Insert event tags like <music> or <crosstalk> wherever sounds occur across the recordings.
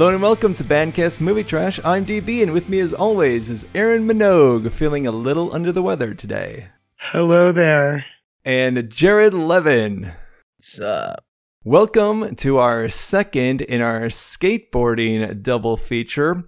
Hello and welcome to Bandcast Movie Trash. I'm DB, and with me as always is Aaron Minogue, feeling a little under the weather today. Hello there. And Jared Levin. What's up? Welcome to our second in our skateboarding double feature.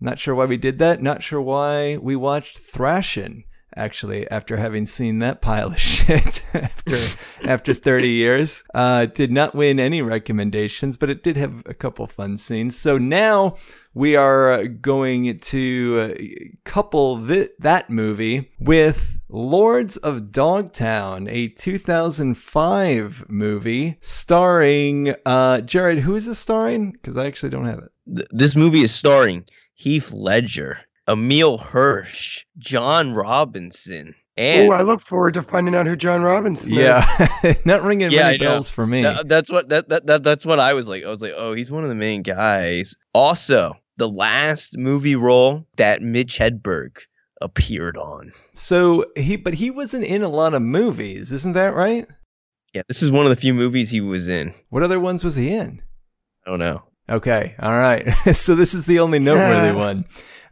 Not sure why we did that. Not sure why we watched Thrashin', actually, after having seen that pile of <laughs> shit after after 30 years. Uh, did not win any recommendations, but it did have a couple fun scenes. So now we are going to uh, couple th- that movie with Lords of Dogtown, a 2005 movie starring uh, Jared. Who is this starring? Because I actually don't have it. Th- This movie is starring Heath Ledger, Emile Hirsch, John Robinson, and Oh, I look forward to finding out who John Robinson is. Yeah, <laughs> not ringing Yeah, many bells for me. Th- that's what that, that, that that's what I was like. I was like, oh, he's one of the main guys. Also, the last movie role that Mitch Hedberg appeared on. So he, but he wasn't in a lot of movies, isn't that right? Yeah, this is one of the few movies he was in. What other ones was he in? I don't know. Okay, all right. <laughs> so this is the only noteworthy Yeah. one.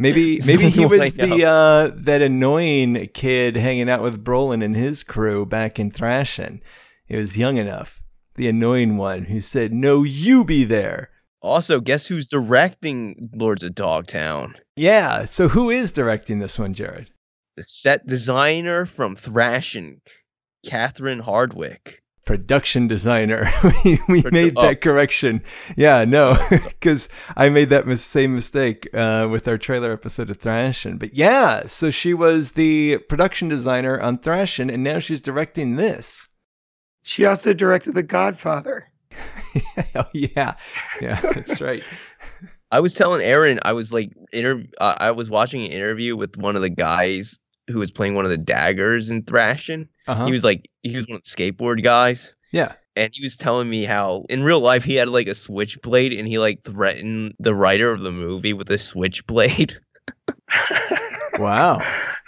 Maybe <laughs> maybe he was the uh, that annoying kid hanging out with Brolin and his crew back in Thrashin'. He was young enough. The annoying one who said, "No, you be there." Also, guess who's directing Lords of Dogtown? Yeah. So who is directing this one, Jared? The set designer from Thrashin', Catherine Hardwicke. Production designer. <laughs> we we Produ- made oh. that correction. Yeah, no, because <laughs> I made that mis- same mistake uh, with our trailer episode of Thrashin'. But yeah, so she was the production designer on Thrashin', and now she's directing this. She also directed The Godfather. <laughs> oh yeah, yeah, that's right. I was telling Aaron, I was like, inter- uh, I was watching an interview with one of the guys who was playing one of the daggers in Thrashin'. Uh-huh. He was like, he was one of the skateboard guys, yeah. and he was telling me how in real life he had like a switchblade, and he like threatened the writer of the movie with a switchblade. <laughs> Wow.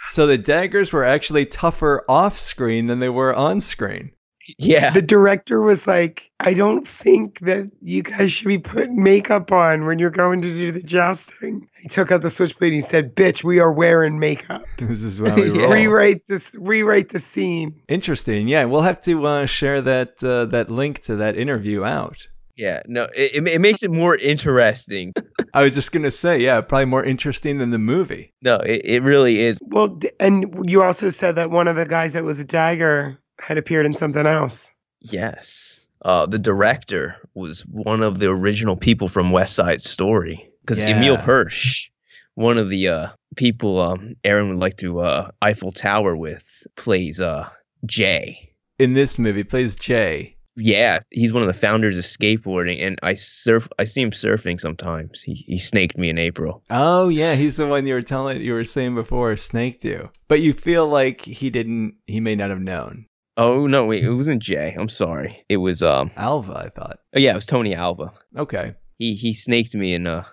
So the daggers were actually tougher off screen than they were on screen. Yeah, The director was like, I don't think that you guys should be putting makeup on when you're going to do the jousting. He took out the switchblade and he said, Bitch, we are wearing makeup. <laughs> This is how we <laughs> Yeah. roll. Rewrite this rewrite the scene. Interesting. Yeah, we'll have to uh, share that uh, that link to that interview out. yeah. No, it, it, it makes it more interesting. <laughs> I was just gonna say, yeah, probably more interesting than the movie. No, it, it really is. Well, and you also said that one of the guys that was a dagger had appeared in something else. Yes. Uh, the director was one of the original people from West Side Story. Because Emile Yeah. Hirsch, one of the uh, people um, Aaron would like to uh, Eiffel Tower with, plays uh, Jay. In this movie, plays Jay. Yeah, he's one of the founders of skateboarding, and I surf. I see him surfing sometimes. He he snaked me in April. Oh yeah, he's the one you were telling you were saying before snaked you. But you feel like he didn't he may not have known. Oh no, wait, it wasn't Jay. I'm sorry. It was um. Alva, I thought. Oh yeah, it was Tony Alva. Okay. he he snaked me in uh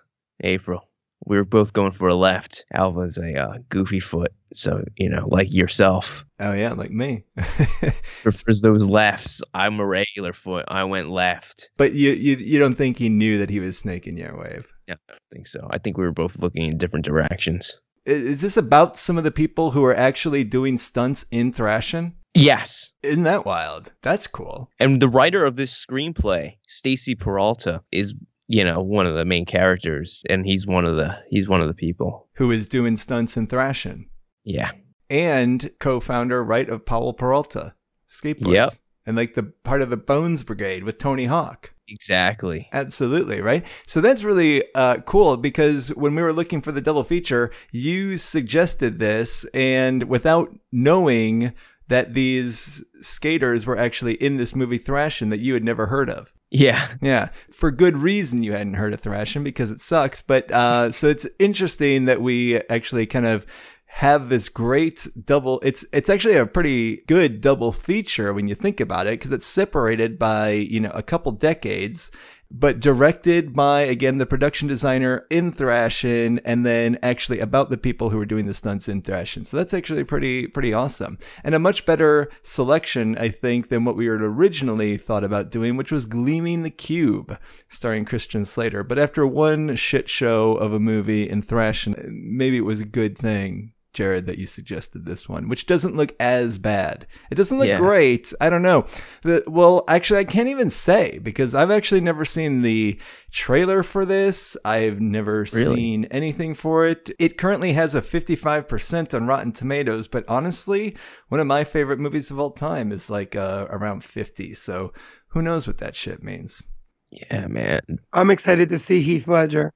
April. We were both going for a left. Alva's a uh, goofy foot, so you know, like yourself. Oh yeah, like me. <laughs> Prefers those lefts. I'm a regular foot. I went left. but you, you you don't think he knew that he was snaking your wave. Yeah, I don't think so. I think we were both looking in different directions. Is this about some of the people who are actually doing stunts in Thrashin'? Yes. Isn't that wild? That's cool. And the writer of this screenplay, Stacy Peralta, is you know one of the main characters, and he's one of the he's one of the people. Who is doing stunts and Thrashin'. Yeah. and co-founder, right, of Powell Peralta skateboards. Yep. And like the part of the Bones Brigade with Tony Hawk. Exactly. Absolutely, right? So that's really uh, cool because when we were looking for the double feature, you suggested this, and without knowing that these skaters were actually in this movie Thrashin' that you had never heard of. Yeah. Yeah, for good reason you hadn't heard of Thrashin' because it sucks. But uh, so it's interesting that we actually kind of have this great double. It's it's actually a pretty good double feature when you think about it because it's separated by you know a couple decades. But directed by again the production designer in Thrashin, and then actually about the people who were doing the stunts in Thrashin. So that's actually pretty pretty awesome, and a much better selection, I think, than what we had originally thought about doing, which was Gleaming the Cube, starring Christian Slater. But after one shit show of a movie in Thrashin, maybe it was a good thing Jared, that you suggested this one, which doesn't look as bad. It doesn't look Yeah. great. I don't know. The, well, actually, I can't even say because I've actually never seen the trailer for this. I've never Really? seen anything for it. It currently has a 55% on Rotten Tomatoes, but honestly, one of my favorite movies of all time is like uh, around 50. So who knows what that shit means. Yeah, man. I'm excited to see Heath Ledger.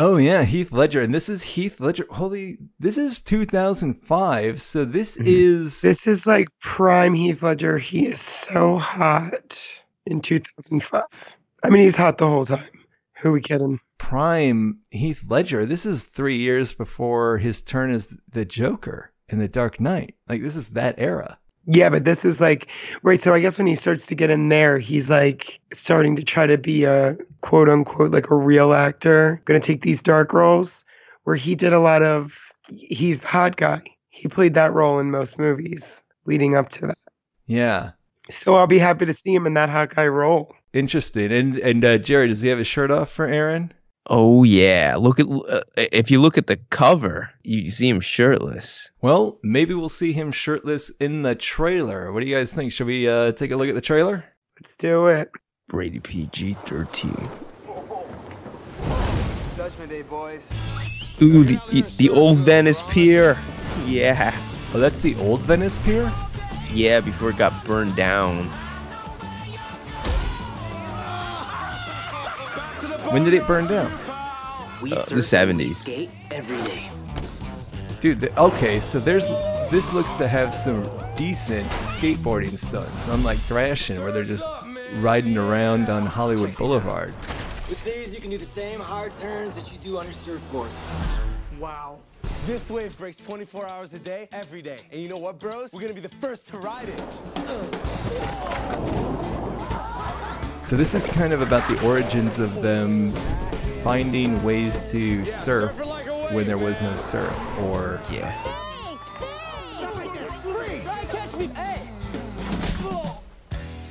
Oh yeah, Heath Ledger, and this is Heath Ledger. Holy, this is 2005, so this Mhm. is This is like prime Heath Ledger. He is so hot in 2005. I mean, he's hot the whole time. Who are we kidding? prime Heath Ledger. This is three years before his turn as the Joker in The Dark Knight. Like this is that era. Yeah, but this is like right. So I guess when he starts to get in there, he's like starting to try to be a quote unquote like a real actor, going to take these dark roles where he did a lot of. He's the hot guy. He played that role in most movies leading up to that. Yeah, So I'll be happy to see him in that hot guy role. interesting. And and uh, Jerry, does he have his shirt off for Aaron? Oh yeah. Look at uh, if you look at the cover, you see him shirtless. Well, maybe we'll see him shirtless in the trailer. What do you guys think? Should we uh, take a look at the trailer? Let's do it. Brady PG thirteen. Judgment Day, boys. Ooh, the the old Venice Pier. Yeah, Oh, that's the old Venice Pier. yeah. Before it got burned down. When did it burn down? We Uh, the surf and we 70s. every day. Dude, th- okay, so there's this looks to have some decent skateboarding stunts, unlike Thrashin', where they're just riding around on Hollywood Boulevard. With these, you can do the same hard turns that you do on your surfboard. Wow. This wave breaks 24 hours a day, every day. And you know what, bros? We're gonna be the first to ride it. So this is kind of about the origins of them finding ways to surf when there was no surf, or Yeah.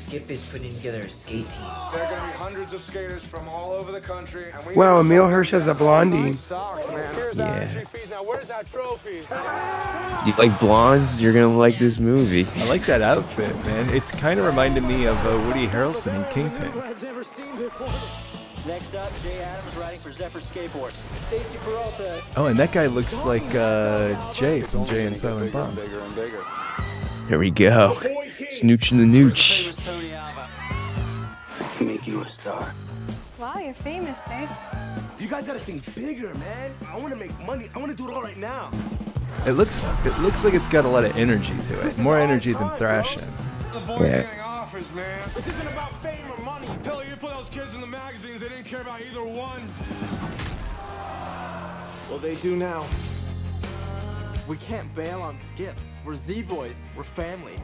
Skip is putting together a skate team. There are going to be hundreds of skaters from all over the country. And we Wow, Emile Hirsch has a blondie. Socks, man. Here's our Yeah. entry fees. Now, where's our trophies? You like blondes? You're gonna like this movie. I like that outfit, man. It's kind of reminded me of uh, Woody Harrelson in Kingpin. I've never seen before. Next up, Jay Adams riding for Zephyr Skateboards. Stacy Peralta. Oh, and that guy looks like uh, Jay from Jay and Silent Bob. bigger and bigger. Here we go. Snooch and the nooch. Famous Tony Alva. Make you a star. Wow, you're famous, sis. You guys gotta think bigger, man. I wanna make money. I wanna do it all right now. It looks it looks like it's got a lot of energy to it, more energy than Thrashin'. The boys Yeah. getting offers, man. This isn't about fame or money. Hell, you put those kids in the magazines, they didn't care about either one. Well, they do now. We can't bail on Skip. We're Z Boys. We're family.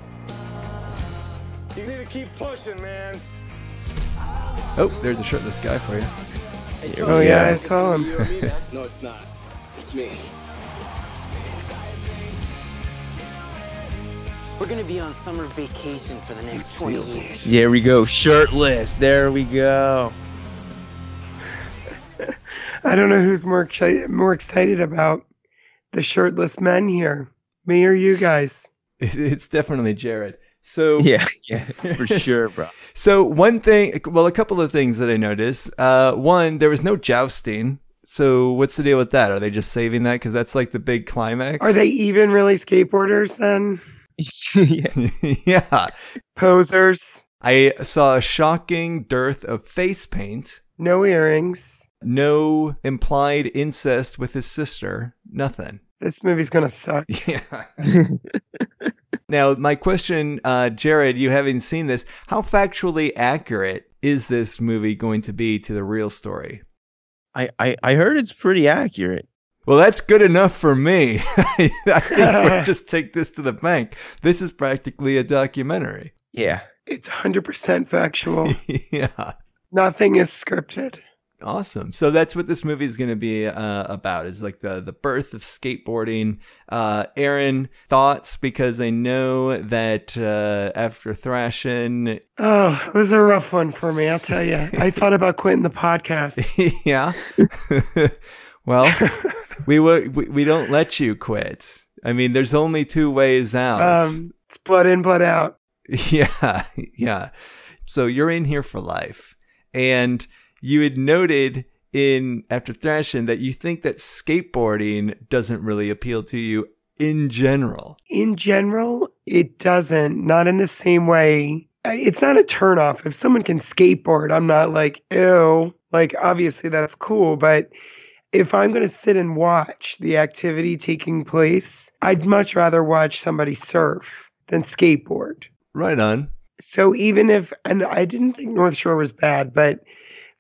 You need to keep pushing, man. Oh, there's a shirtless guy for you. Here Oh yeah. I saw him. No, it's not. It's me. We're gonna be on summer vacation for the next 20 years. There we go. Shirtless. There we go. <laughs> I don't know who's more excited, more excited about the shirtless men here, me or you guys. <laughs> It's definitely Jared. So <laughs> Yeah, yeah, for <laughs> sure, bro. So one thing, well, a couple of things that I noticed. Uh, one, there was no jousting. So what's the deal with that? Are they just saving that because that's like the big climax? Are they even really skateboarders then? yeah. <laughs> yeah. Posers, I saw a shocking dearth of face paint. no earrings. No implied incest with his sister. Nothing. This movie's gonna suck. Yeah. Now, my question, uh, Jared, you having seen this, how factually accurate is this movie going to be to the real story? I, I I heard it's pretty accurate. Well, that's good enough for me. <laughs> I think we'll <laughs> just take this to the bank. This is practically a documentary. Yeah. It's 100% factual. <laughs> yeah. Nothing is scripted. Awesome. So that's what this movie is going to be uh, about is like the, the birth of skateboarding. Uh, Aaron, thoughts? Because I know that uh, after Thrashin, Oh, it was a rough one for me. I'll <laughs> tell you. I thought about quitting the podcast. <laughs> yeah. <laughs> well, we, w- we we don't let you quit. I mean, there's only two ways out. Um, it's blood in, blood out. Yeah, yeah. So you're in here for life. And you had noted in after Thrashin' that you think that skateboarding doesn't really appeal to you in general. In general, it doesn't. Not in the same way. It's not a turnoff. If someone can skateboard, I'm not like, ew. Like, obviously, that's cool. But if I'm going to sit and watch the activity taking place, I'd much rather watch somebody surf than skateboard. Right on. So even if, and I didn't think North Shore was bad, but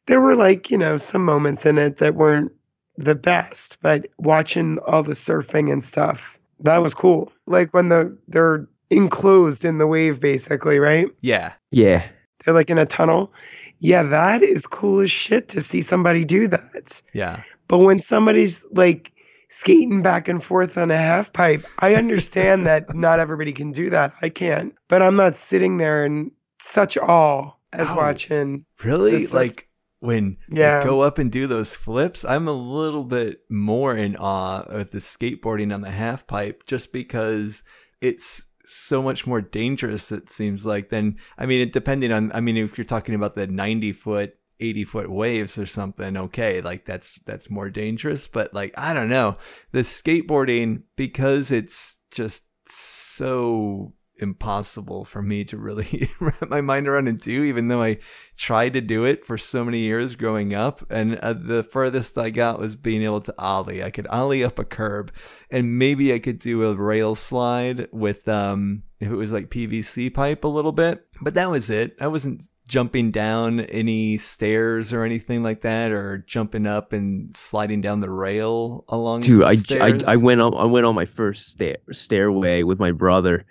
there were like, you know, some moments in it that weren't the best. But watching all the surfing and stuff, that was cool. Like when the they're enclosed in the wave, basically, right? Yeah. Yeah. They're like in a tunnel. Yeah, that is cool as shit to see somebody do that. Yeah. But when somebody's like skating back and forth on a half pipe, I understand that <laughs> not everybody can do that. I can't. But I'm not sitting there in such awe as Ow. watching. Really? Like when Yeah. you go up and do those flips, I'm a little bit more in awe of the skateboarding on the half pipe just because it's so much more dangerous it seems like than I mean it depending on I mean if you're talking about the 90 foot 80 foot waves or something okay like that's that's more dangerous but like I don't know the skateboarding because it's just so impossible for me to really <laughs> wrap my mind around and do even though I tried to do it for so many years growing up. And uh, the furthest I got was being able to ollie. I could ollie up a curb and maybe I could do a rail slide with um if it was like PVC pipe a little bit but that was it. I wasn't jumping down any stairs or anything like that or jumping up and sliding down the rail along Dude, the I, I. I went on I went on my first stair, stairway with my brother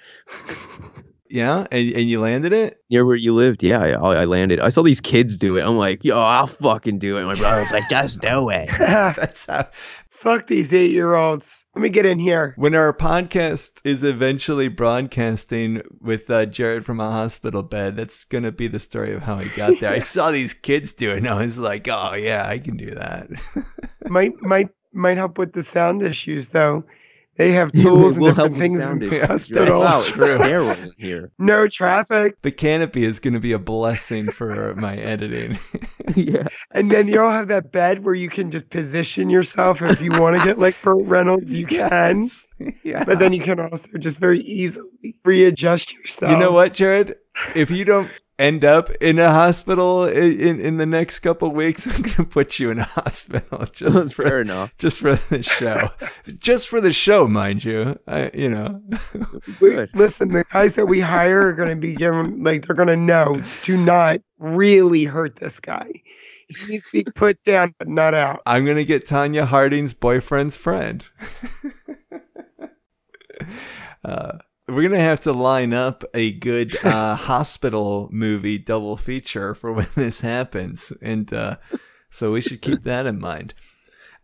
<laughs> yeah and, and you landed it near where you lived. Yeah, I, I landed. I saw these kids do it. I'm like, yo, I'll fucking do it. My brother was like, just do it. <laughs> that's how Fuck these eight year olds. Let me get in here. when our podcast is eventually broadcasting with uh, Jared from a hospital bed, that's going to be the story of how I got there. I <laughs> saw these kids do it and I was like, oh, yeah, I can do that. <laughs> Might might might help with the sound issues though. They have <laughs> Yeah, tools and help different things sound in issues. the hospital. Wow, <laughs> it's sterile here. No traffic. the canopy is going to be a blessing for my editing. <laughs> yeah. And then you all have that bed where you can just position yourself if you want to get like Burt Reynolds, you can. yeah. But then you can also just very easily readjust yourself. You know what, Jared? If you don't end up in a hospital i- in, in the next couple weeks, <laughs> I'm going to put you in a hospital <laughs> just for Fair enough. just for the show, <laughs> just for the show, mind you. I, you know, Good. Listen, the guys that we hire are going to be given, like, they're going to know do not really hurt this guy. He needs to be put down, but not out. I'm gonna get Tonya Harding's boyfriend's friend. uh, we're gonna have to line up a good <laughs> uh, hospital movie double feature for when <laughs> this happens, and uh, so we should keep that in mind.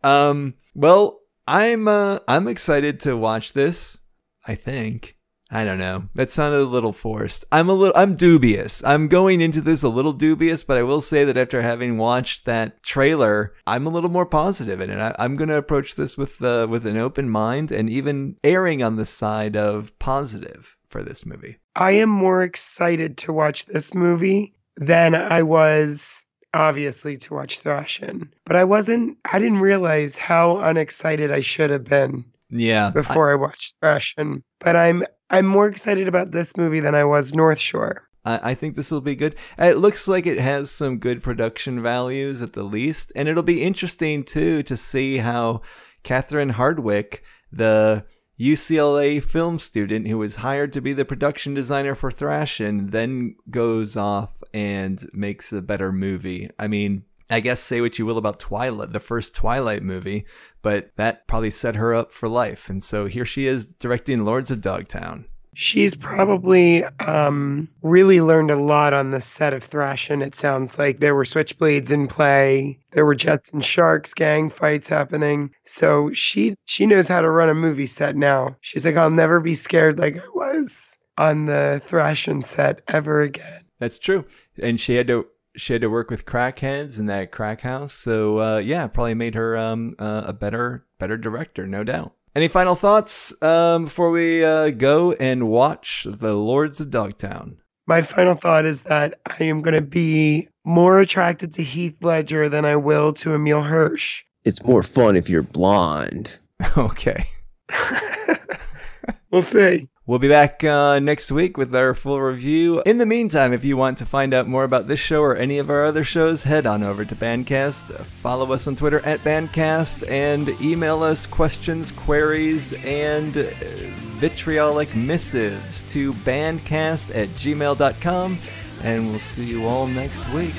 Um, well, I'm uh, I'm excited to watch this. I think. I don't know. That sounded a little forced. I'm a little I'm dubious. I'm going into this a little dubious, but I will say that after having watched that trailer, I'm a little more positive in it. I, I'm going to approach this with uh, with an open mind and even erring on the side of positive for this movie. I am more excited to watch this movie than I was obviously to watch Thrashin. But I wasn't I didn't realize how unexcited I should have been Yeah. Before I, watched Thrashin. But I'm I'm more excited about this movie than I was North Shore. I, I think this will be good. It looks like it has some good production values at the least, and it'll be interesting too to see how Catherine Hardwicke, the UCLA film student who was hired to be the production designer for Thrashin, then goes off and makes a better movie. I mean, I guess say what you will about Twilight, the first Twilight movie, but that probably set her up for life. And so here she is directing Lords of Dogtown. She's probably um, really learned a lot on the set of Thrashin. It sounds like there were switchblades in play, there were Jets and Sharks gang fights happening. So she she knows how to run a movie set now. She's like, I'll never be scared like I was on the Thrashin set ever again. That's true. And she had to she had to work with crackheads in that crack house. So uh, yeah, probably made her um, uh, a better better director, no doubt. Any final thoughts um, before we uh, go and watch The Lords of Dogtown? My final thought is that I am going to be more attracted to Heath Ledger than I will to Emile Hirsch. It's more fun if you're blonde. <laughs> okay. <laughs> we'll see. We'll be back uh, next week with our full review. In the meantime, if you want to find out more about this show or any of our other shows, head on over to Bandcast. Follow us on Twitter at Bandcast and email us questions, queries, and uh, vitriolic missives to bandcast at gmail.com. And we'll see you all next week.